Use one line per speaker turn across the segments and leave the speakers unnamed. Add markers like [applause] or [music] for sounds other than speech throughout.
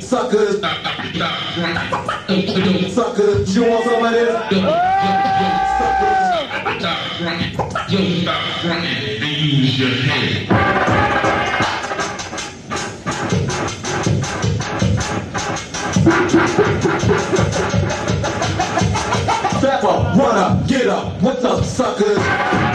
Suckers. Suckers. You want some of this?
Suckers. Stop running and use your head.
Step up, run up, get up, what's up, suckers?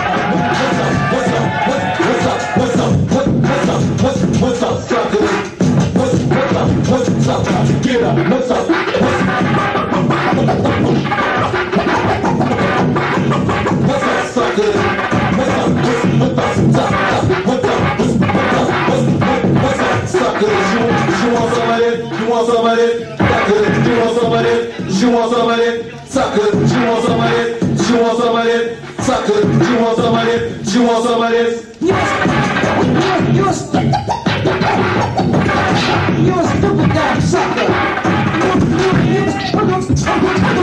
you want somebody? of it? Suck it. Did you want some of it? Did you want some of it? Suck it. Did you want some of it? Did you want some of this? Yes.
You're stupid. You're a stupid guy, sucker. You're,
you're, you're, you're, you're, you're, you're,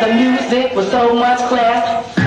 the
music was so much class.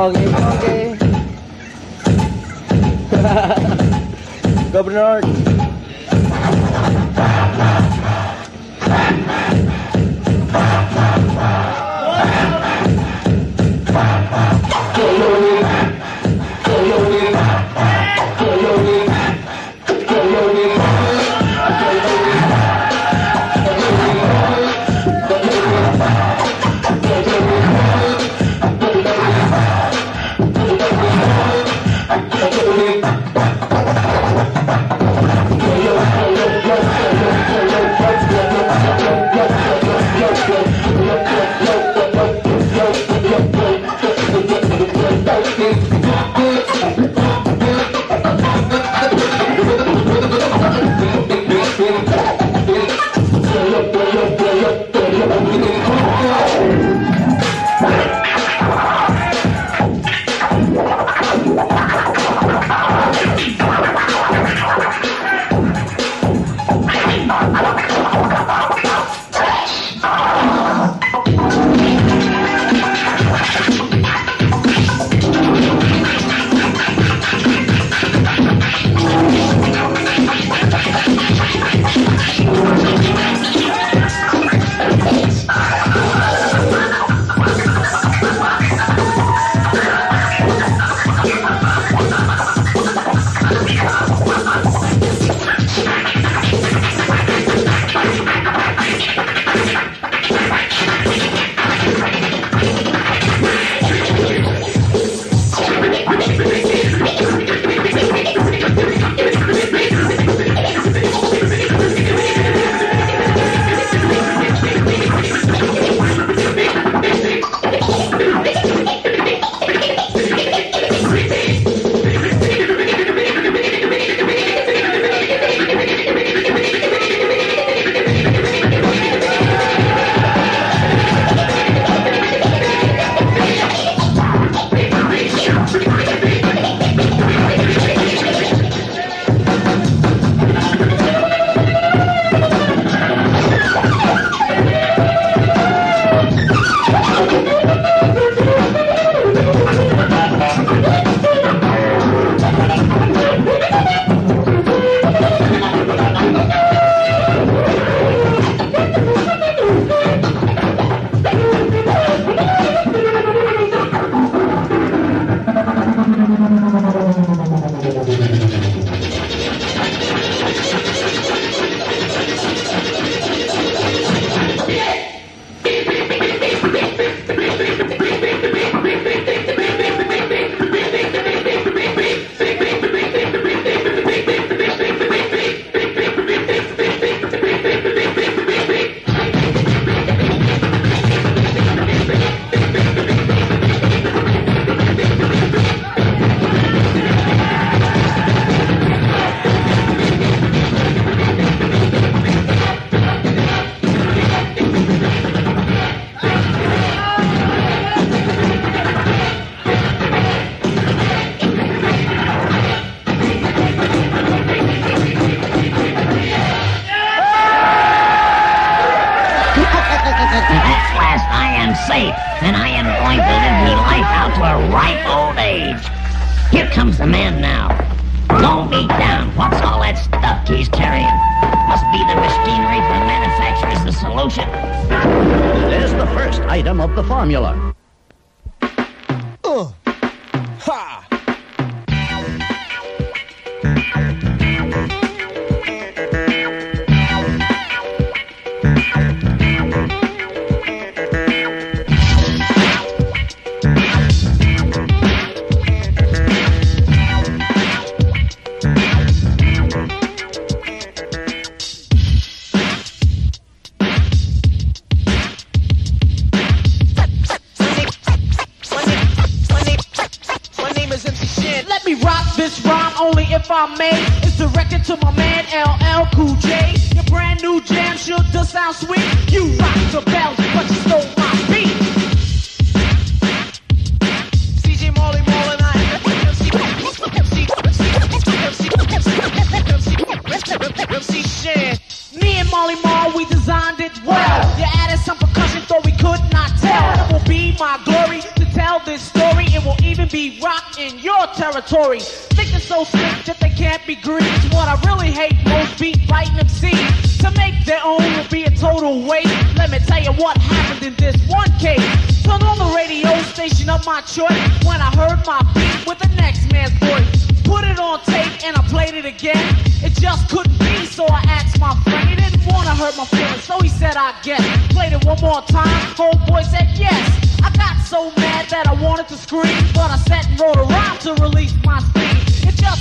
Funky, funky. [laughs] Governor.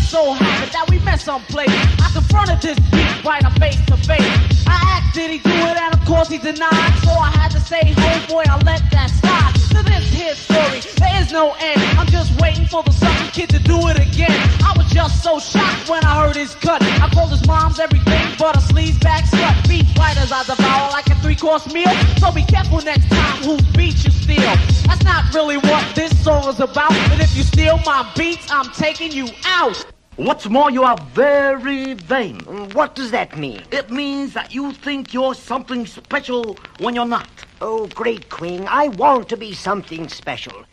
So happened that met someplace. I confronted this beat right up face to face. I asked, did he do it? And of course he denied. So I had to say, homeboy, I let that slide. To this here story, there is no end. I'm just waiting for the sucker kid to do it again. I was just so shocked when I heard his cut. I called his mom's everything but a sleeves back slut. Beat fighters I devour like a three course meal. So be careful next time whose beat you steal. That's not really what this song is about. And if you steal my beats, I'm taking you out.
What's more, you are very vain.
What does that mean?
It means that you think you're something special when you're not.
Oh, great queen, I want to be something special.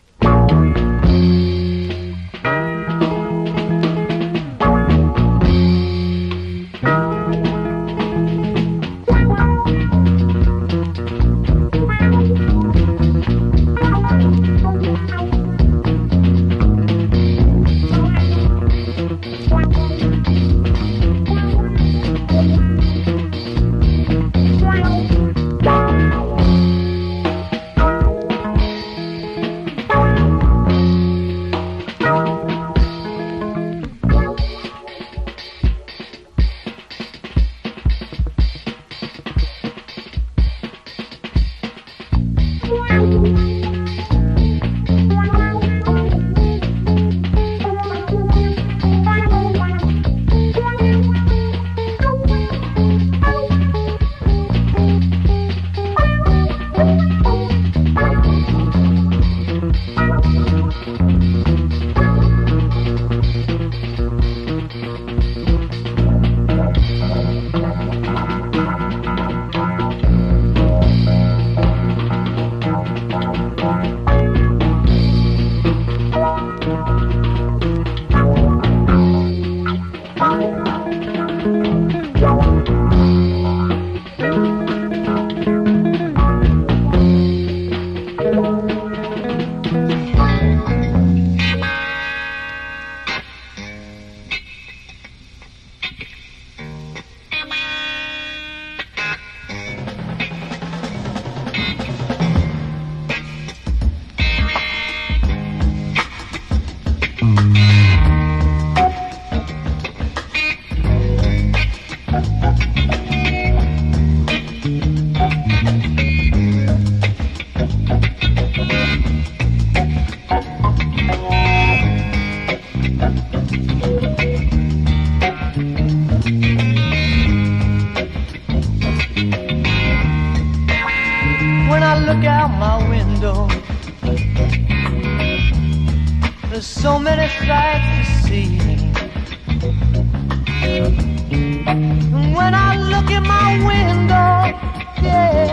There's so many sights to see. And when I look in my window, yeah,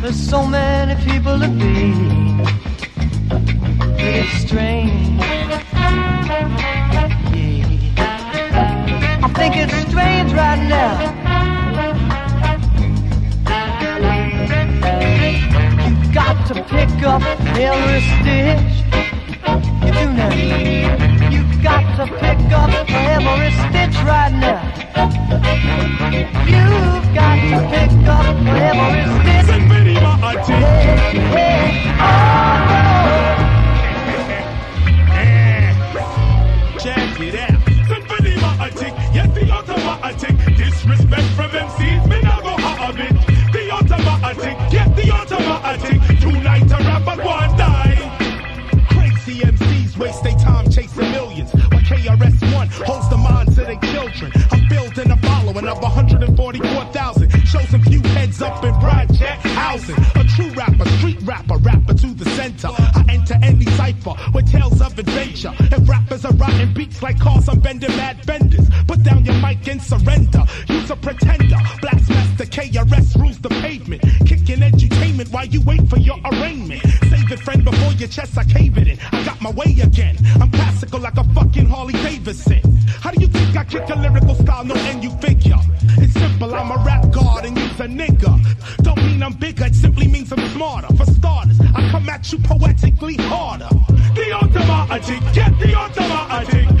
there's so many people to be. It's strange. Yeah. I think it's strange right now. You've got to pick up every stitch right now. You've got to pick up every stitch. Hey, hey, oh
Check it out. Symphony automatic, yes the automatic. Disrespect from MCs, me not go have it. The automatic, yes the automatic. Tonight a rapper one die.
Waste their time chasing millions. While KRS-One holds the minds of their children. I'm building a following of 144,000. Show some few heads up in project housing. A true rapper, street rapper, rapper to the center. I enter any cipher with tales of adventure. If rappers are writing beats like cars, I'm bending mad benders. Put down your mic and surrender. Use a pretender. Blastmaster KRS rules the pavement. Kicking entertainment while you wait for your arraignment. Your chest I cave it in. I got my way again. I'm classical like a fucking Harley Davidson. How do you think I kick a lyrical style? No end you figure. It's simple, I'm a rap god and you's a nigga. Don't mean I'm bigger, it simply means I'm smarter. For starters, I come at you poetically harder.
The automatic, get the automatic.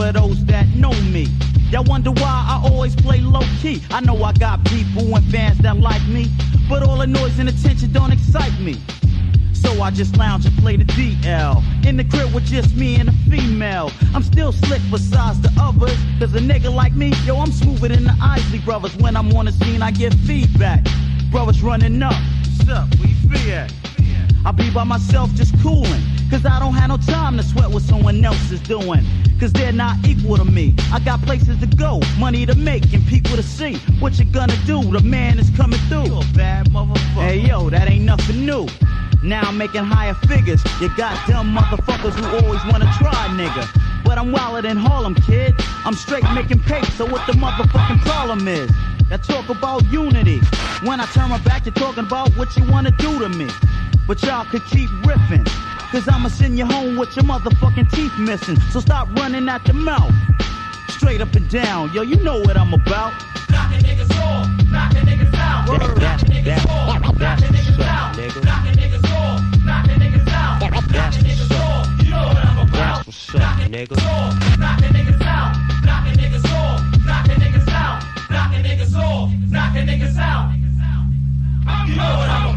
For those that know me. Y'all wonder why I always play low key. I know I got people and fans that like me, but all the noise and attention don't excite me. So I just lounge and play the DL. In the crib with just me and a female. I'm still slick besides the others. Cause a nigga like me, yo, I'm smoother than the Isley brothers. When I'm on the scene, I get feedback. Brothers running up. What's up? Where you be at? I be by myself just cooling. Cause I don't have no time to sweat what someone else is doing. Cause they're not equal to me. I got places to go, money to make, and people to see. What you gonna do? The man is coming through. You a bad motherfucker. Hey yo, that ain't nothing new. Now I'm making higher figures. You got dumb motherfuckers who always wanna try, nigga. But I'm wilder than Harlem, kid. I'm straight making pace, so what the motherfucking problem is? That talk about unity. When I turn my back, you're talking about what you wanna do to me. But y'all could keep riffing. Cause I'ma send you home with your motherfucking teeth missing. So stop running out your mouth. Straight up and down, yo, you know what I'm about.
Knocking niggas off, knocking niggas out.
Word.
Knocking niggas off, knocking niggas out. Knocking niggas off, knocking niggas out. Knocking niggas off, you know what I'm about.
What's up, nigga?
off, knocking niggas out. Knocking niggas off, knocking niggas out. Knocking niggas off, knocking niggas out. You know what I'm about.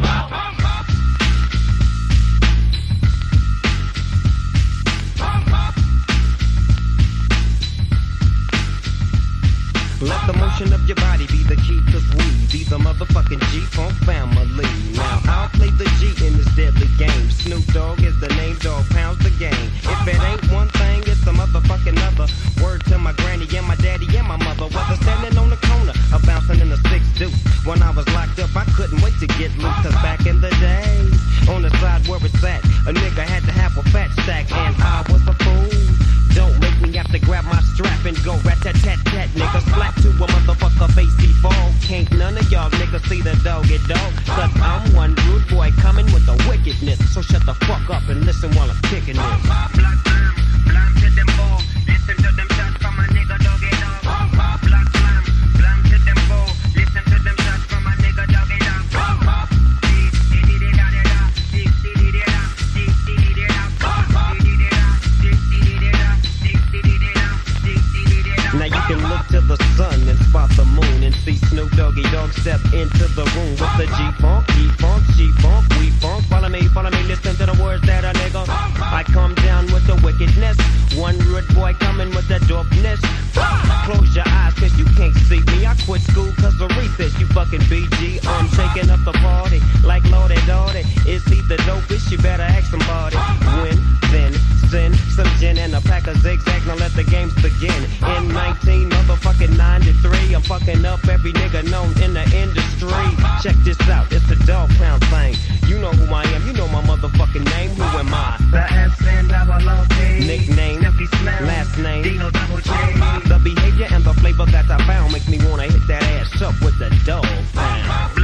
We be the kicking up the party like Lordy Daughty. It's either dope, bitch, you better ask somebody. When, then, sin, some gin and a pack of zigzags. Now let the games begin. In 19 motherfucking 93, I'm fucking up every nigga known in the industry. Check this out, it's the Dogg Pound thing. You know who I am, you know my motherfucking name. Who am I?
The SN
Nickname, last name, The behavior and the flavor that I found makes me wanna hit that ass up with the Dogg Pound.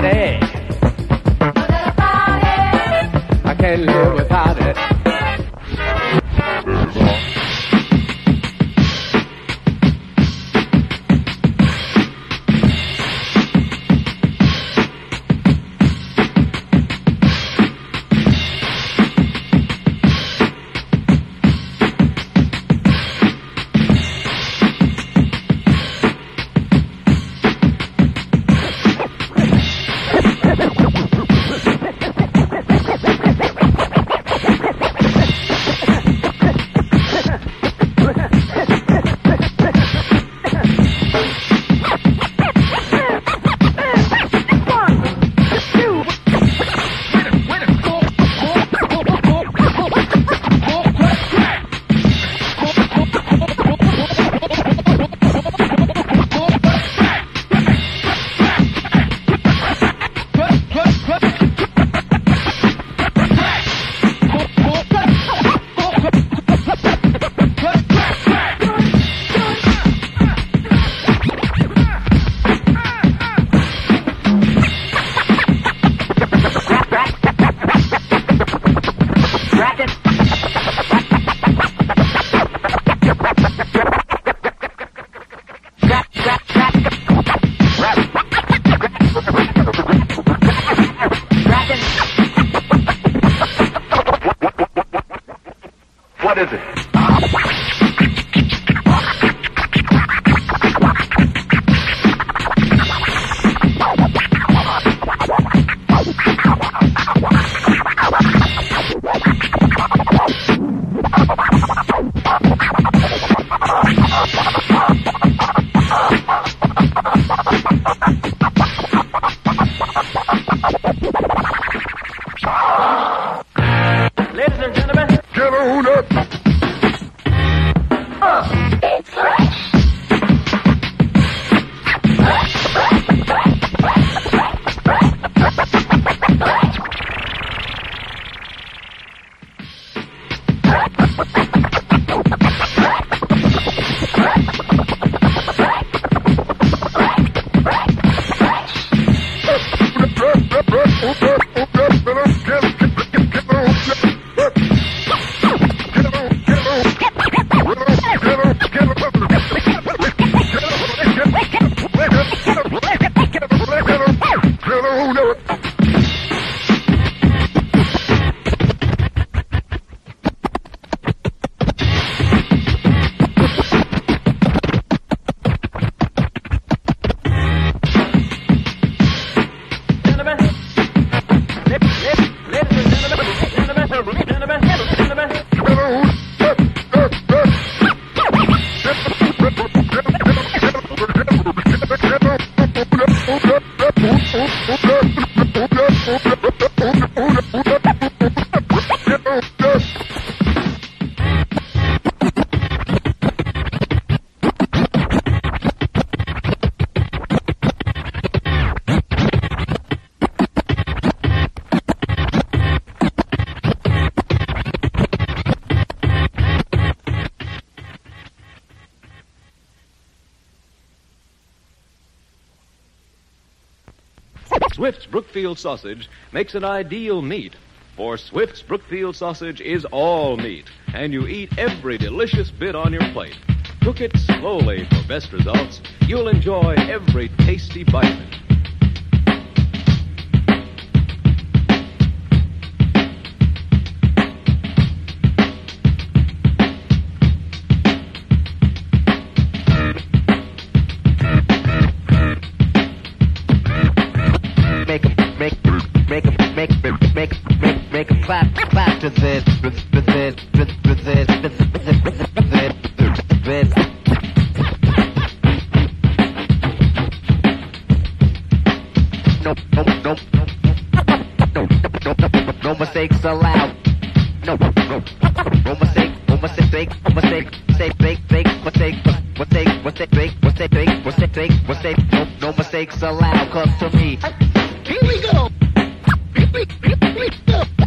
Body? I can't live without it.
Sausage makes an ideal meat. For Swift's Brookfield sausage is all meat, and you eat every delicious bit on your plate. Cook it slowly for best results. You'll enjoy every tasty bite
clap clap to this to this to this to this no no no no no no no mistakes allowed no no no mistake no mistake no mistake mistake mistake mistake mistake mistake mistake mistake mistake mistake mistake no no mistakes allowed cause to me here we go. Here we go.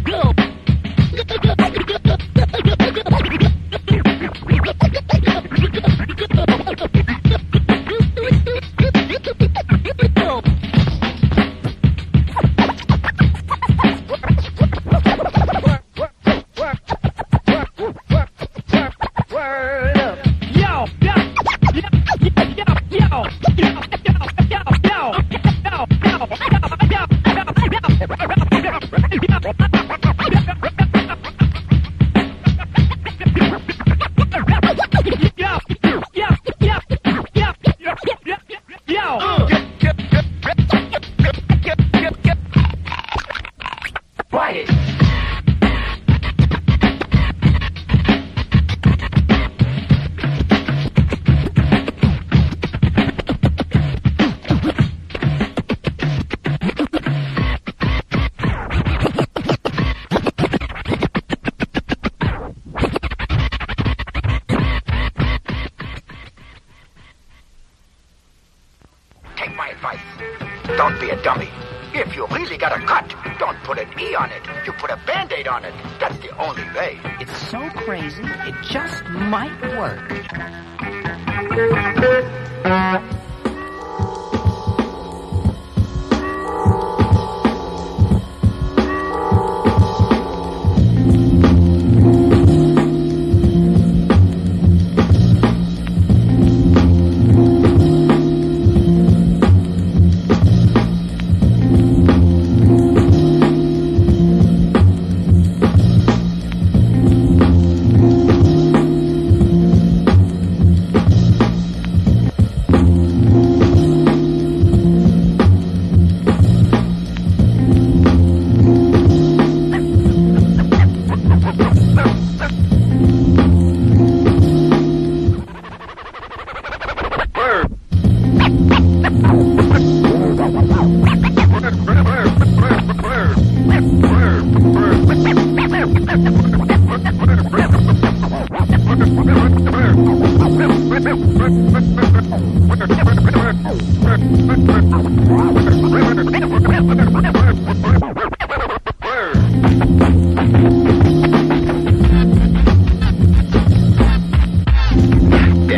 Take my advice. Don't be a dummy. If you really got a cut, don't put an E on it. You put a band-aid on it. That's the only way.
It's so crazy, it just might work.